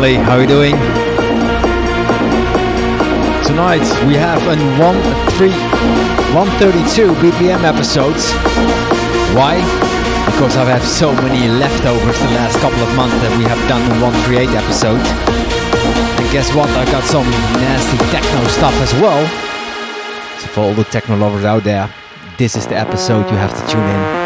Family. How are you doing? Tonight we have a 132 BPM episodes. Why? Because I've had so many leftovers the last couple of months that we have done the 138 episode. And guess what? I got some nasty techno stuff as well. So for all the techno lovers out there, this is the episode you have to tune in.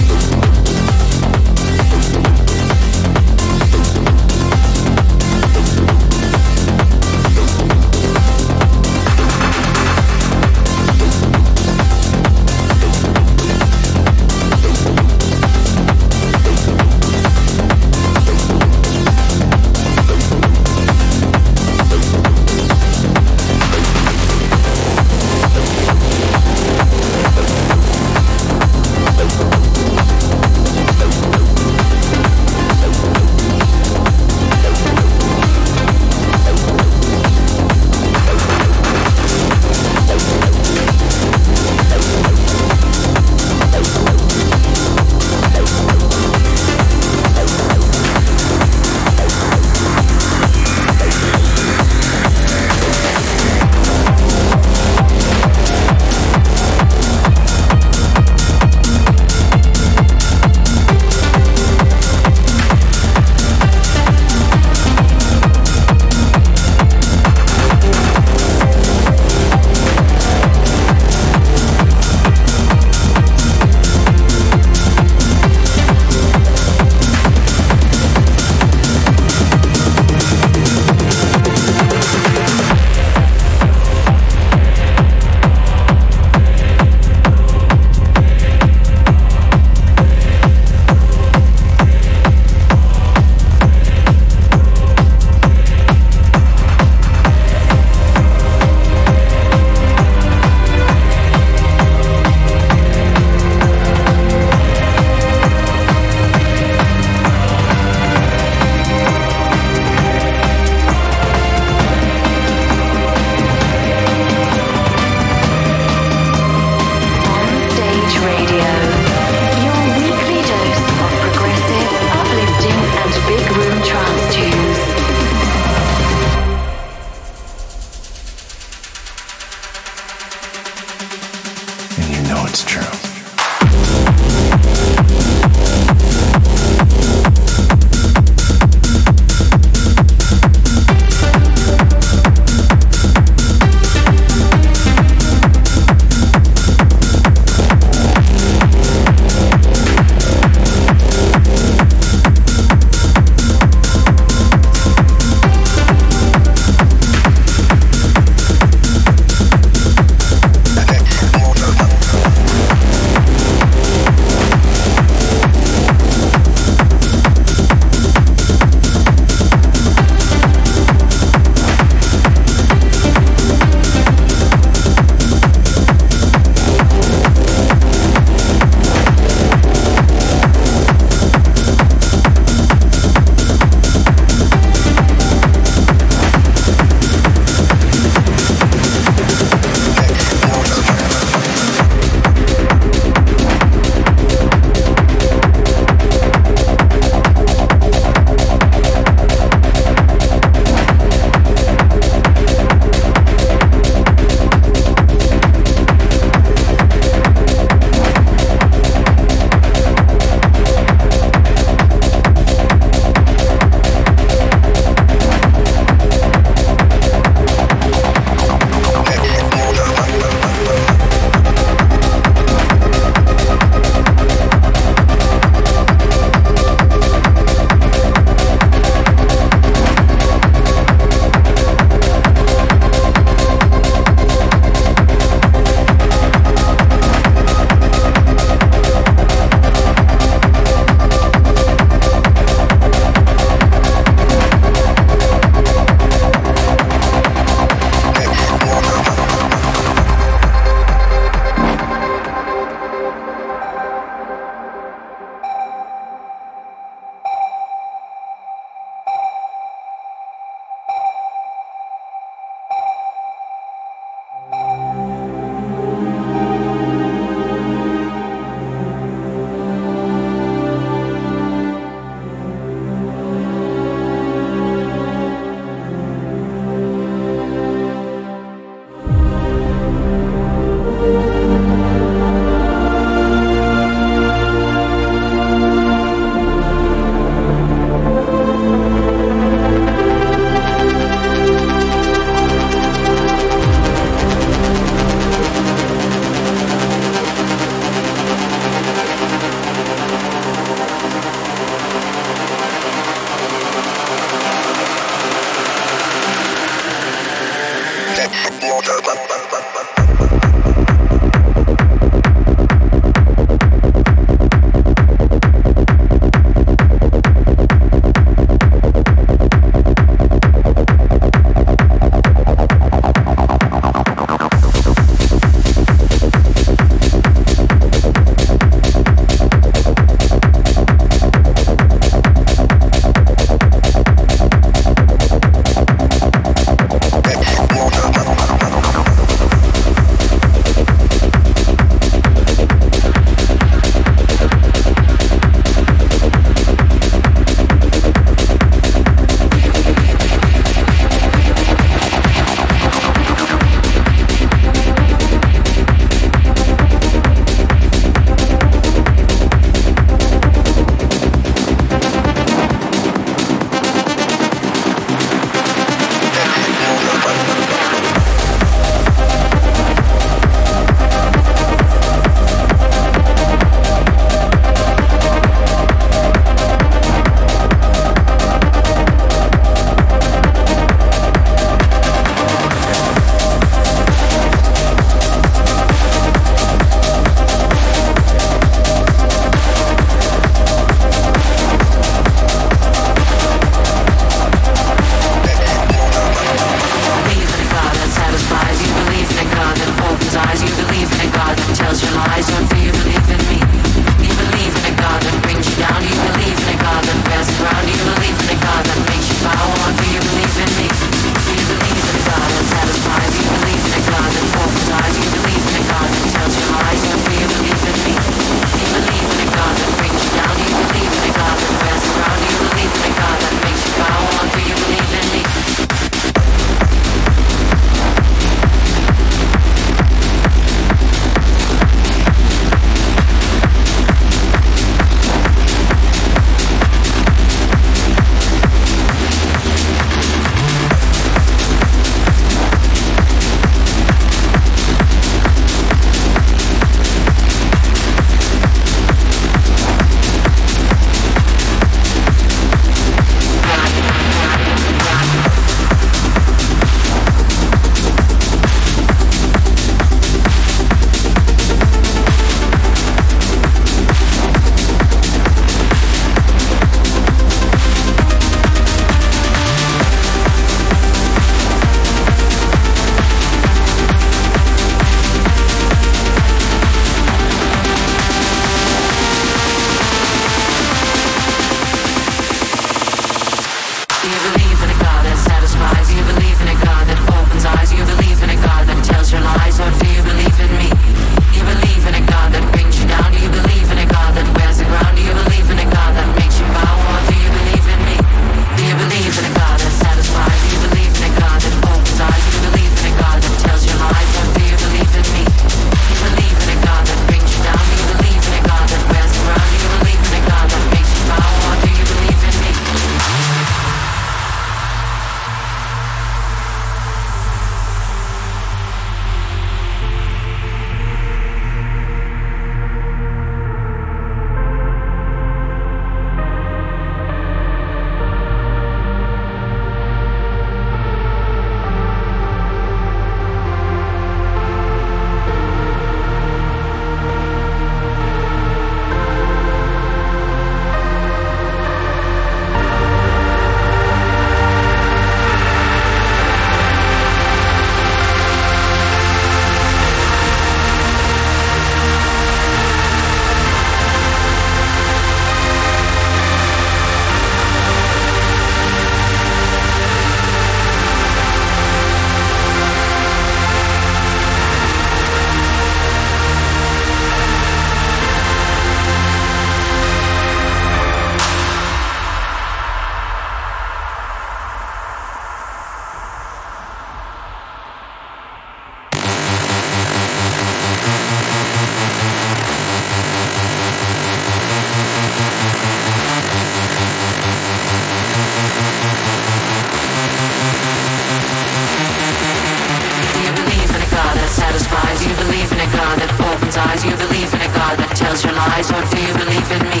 Tells your lies, or do you believe in me?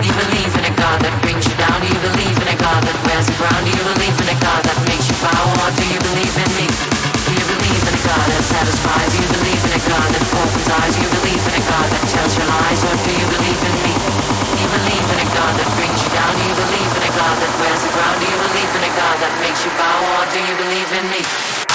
Do you believe in a God that brings you down? Do you believe in a God that wears the ground? Do you believe in a God that makes you bow, or do you believe in me? Do you believe in a God that satisfies? Do you believe in a God that opens eyes? Do you believe in a God that tells your lies, or do you believe in me? Do you believe in a God that brings you down? Do you believe in a God that wears the ground? Do you believe in a God that makes you bow, or do you believe in me?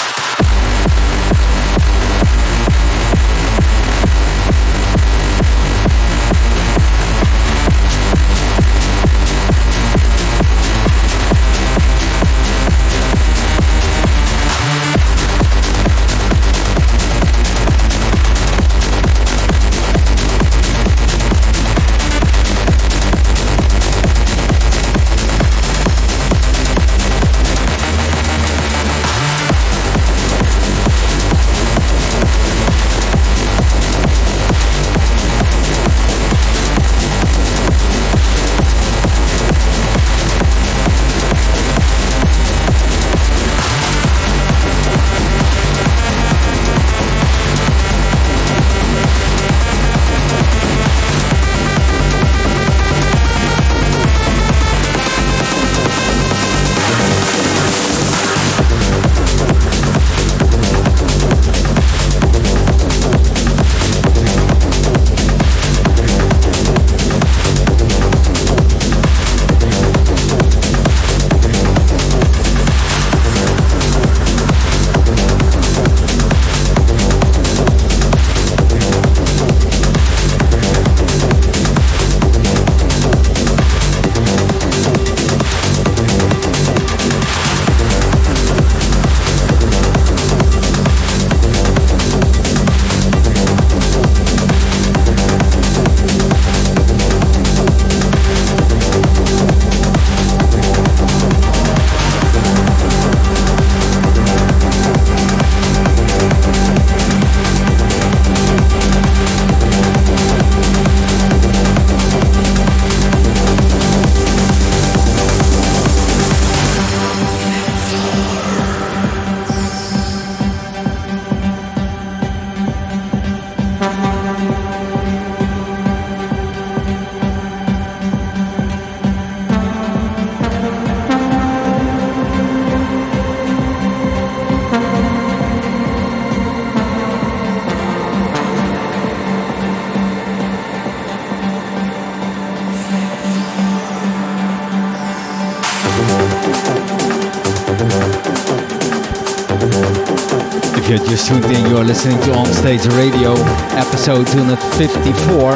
Just tuned in, you're listening to Onstage Radio, episode 254.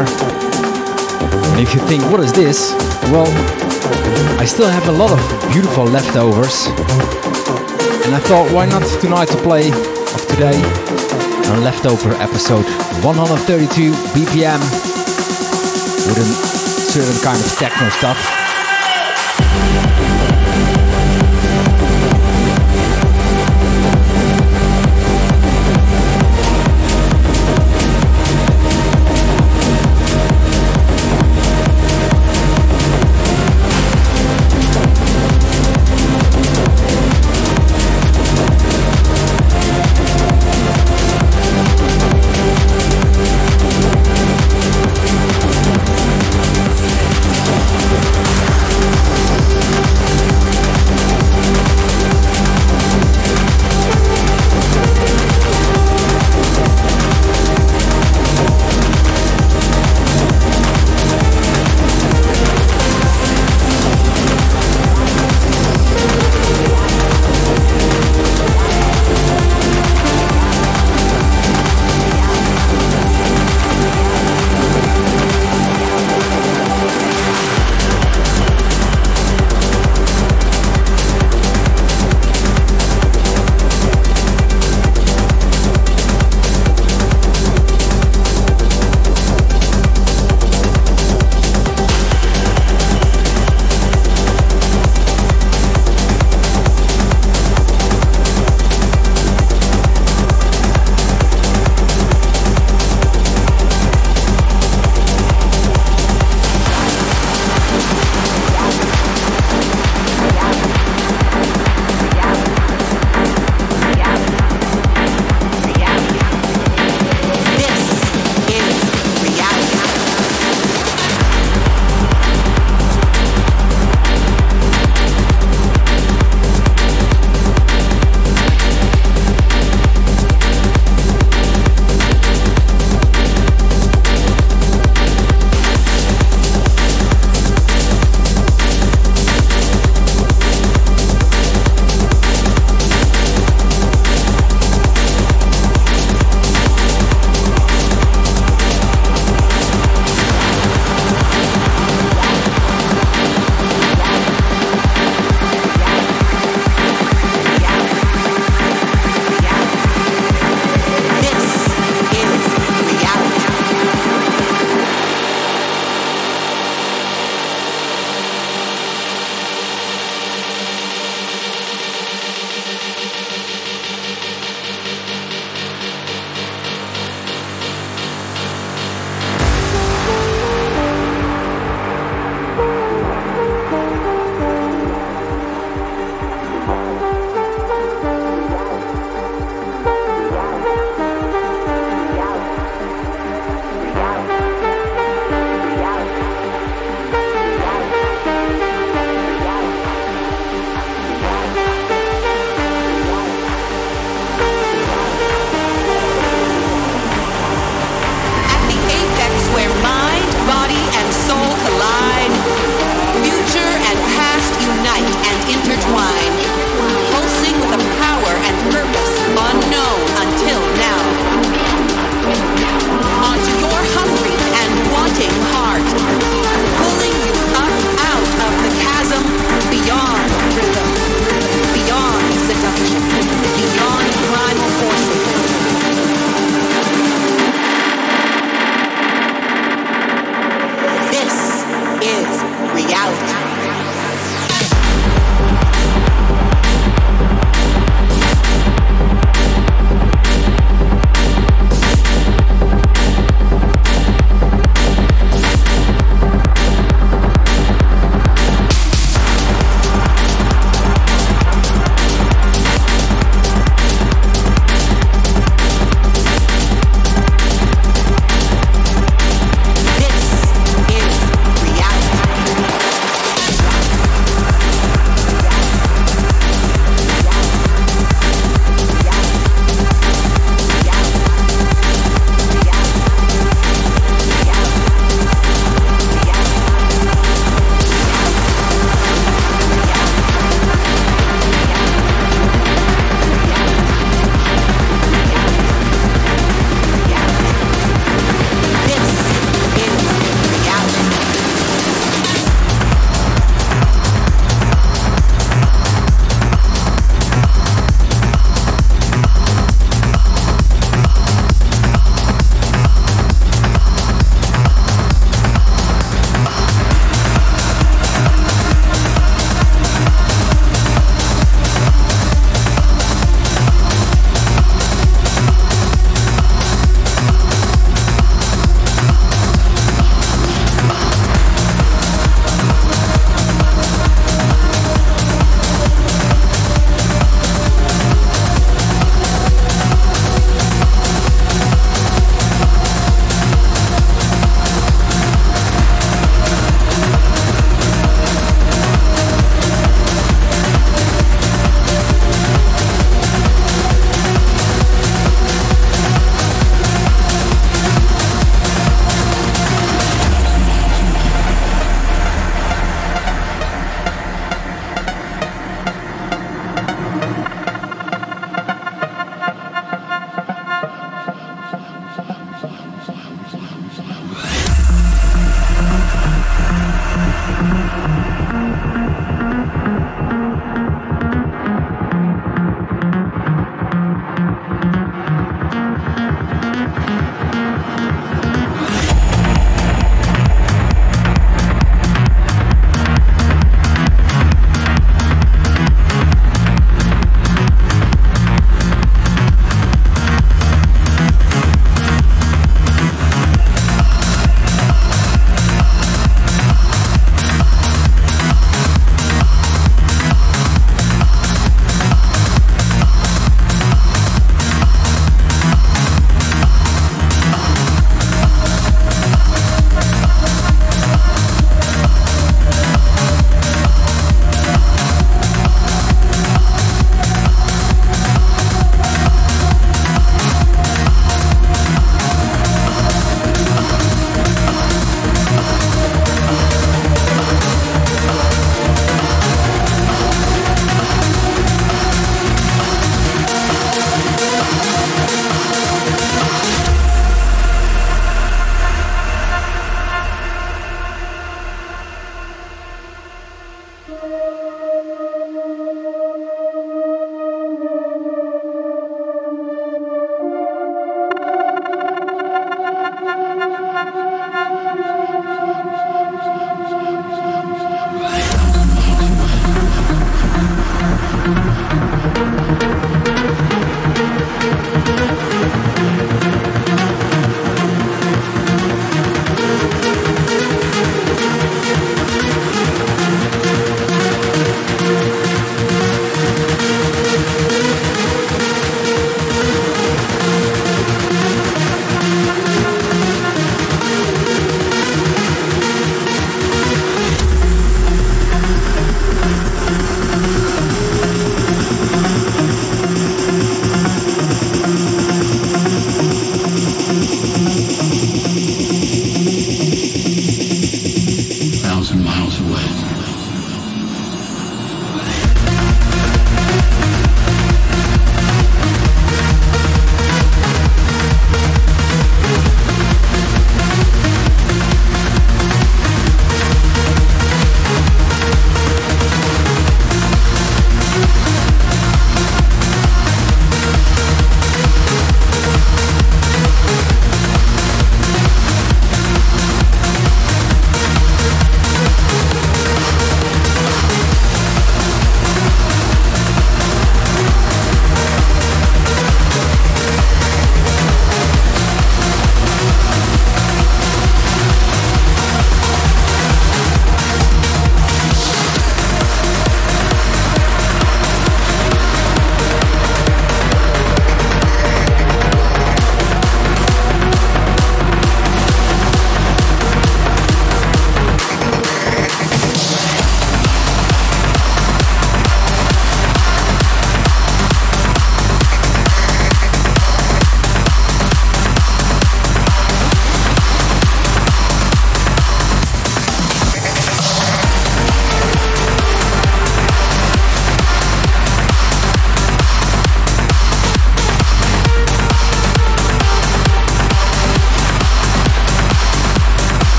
And if you think, what is this? Well, I still have a lot of beautiful leftovers. And I thought, why not tonight to play of today? A leftover episode 132 BPM with a certain kind of techno stuff.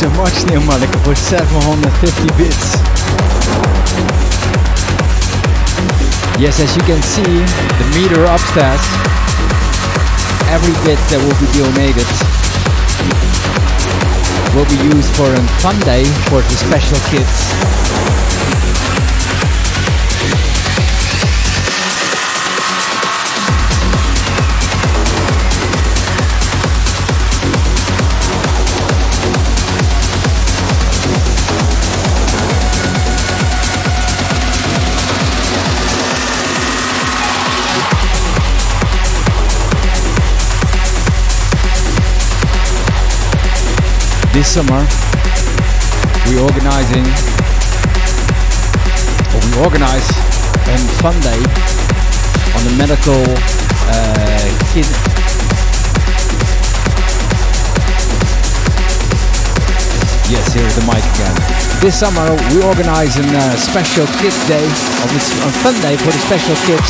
So much, Neil Malika, for 750 bits. Yes, as you can see, the meter upstairs, every bit that will be donated will be used for a fun day for the special kids this summer we're organizing or we organize a fun day on the medical uh, kid yes here's the mic again. This summer we organize a uh, special kids day of a fun day for the special kids.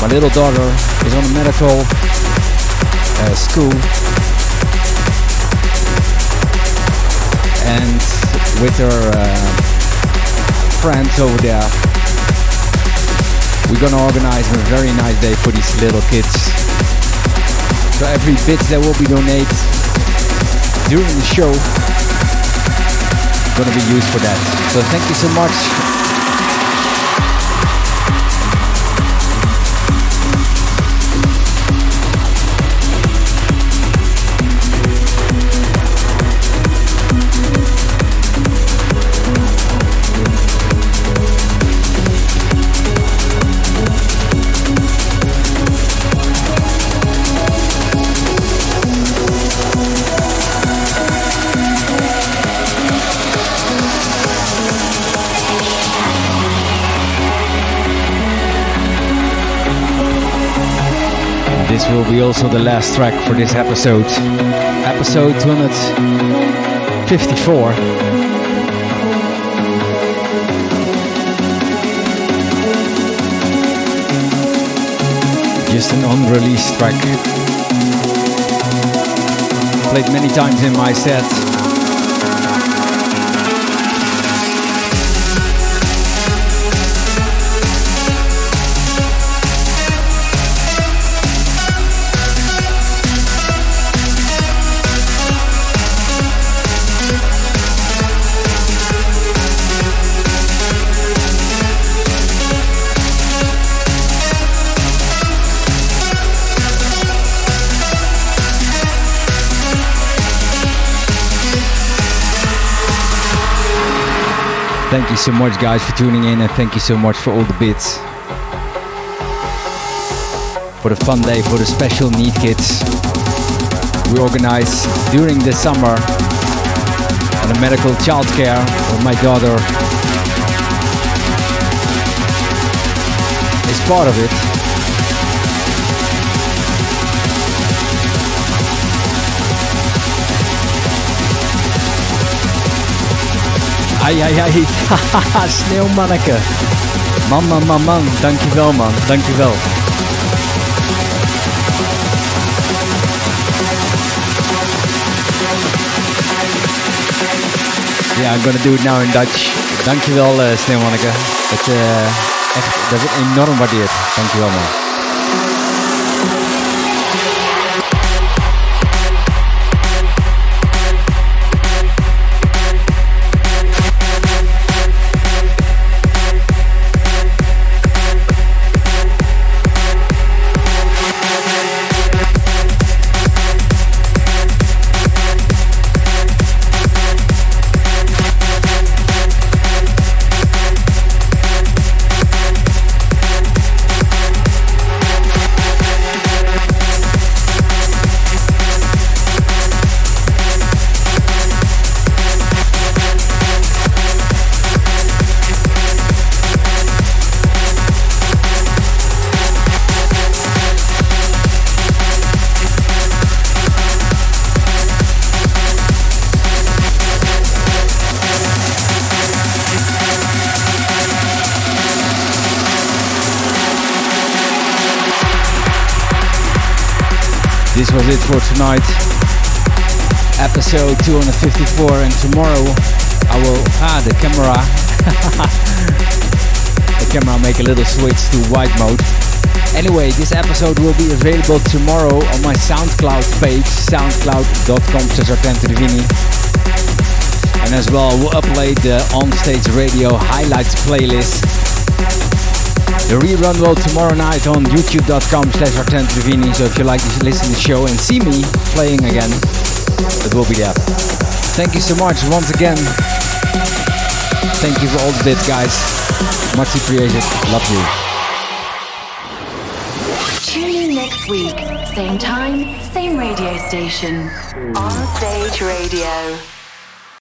My little daughter is on a medical uh, school and with her uh, friends over there we're gonna organize a very nice day for these little kids. So every bit that will be donated during the show gonna be used for that. So thank you so much This will be also the last track for this episode. Episode 254. Just an unreleased track. Played many times in my set. Thank you so much, guys, for tuning in, and thank you so much for all the bits. For the fun day for the special need kids. We organize during the summer on the medical childcare of my daughter. Is part of it. Ai, ai, ai. Sneeuwmanneke. Man, man, man, man. Dankjewel, man. Dankjewel. Yeah, I'm gonna do it now in Dutch. Dankjewel, uh, Sneeuwmanneke. Dat, uh, echt, dat wordt enorm waardeerd. Dankjewel, man. Episode 254 and tomorrow I will ah the camera the camera make a little switch to white mode. Anyway, this episode will be available tomorrow on my SoundCloud page, soundcloud.com slash And as well, we'll upload the Onstage Radio highlights playlist. The rerun will tomorrow night on youtube.com slash So if you like to listen to the show and see me playing again, it will be there. Thank you so much once again. Thank you for all the bits, guys. Much appreciated. Love you. Tune in next week, same time, same radio station. On Stage Radio.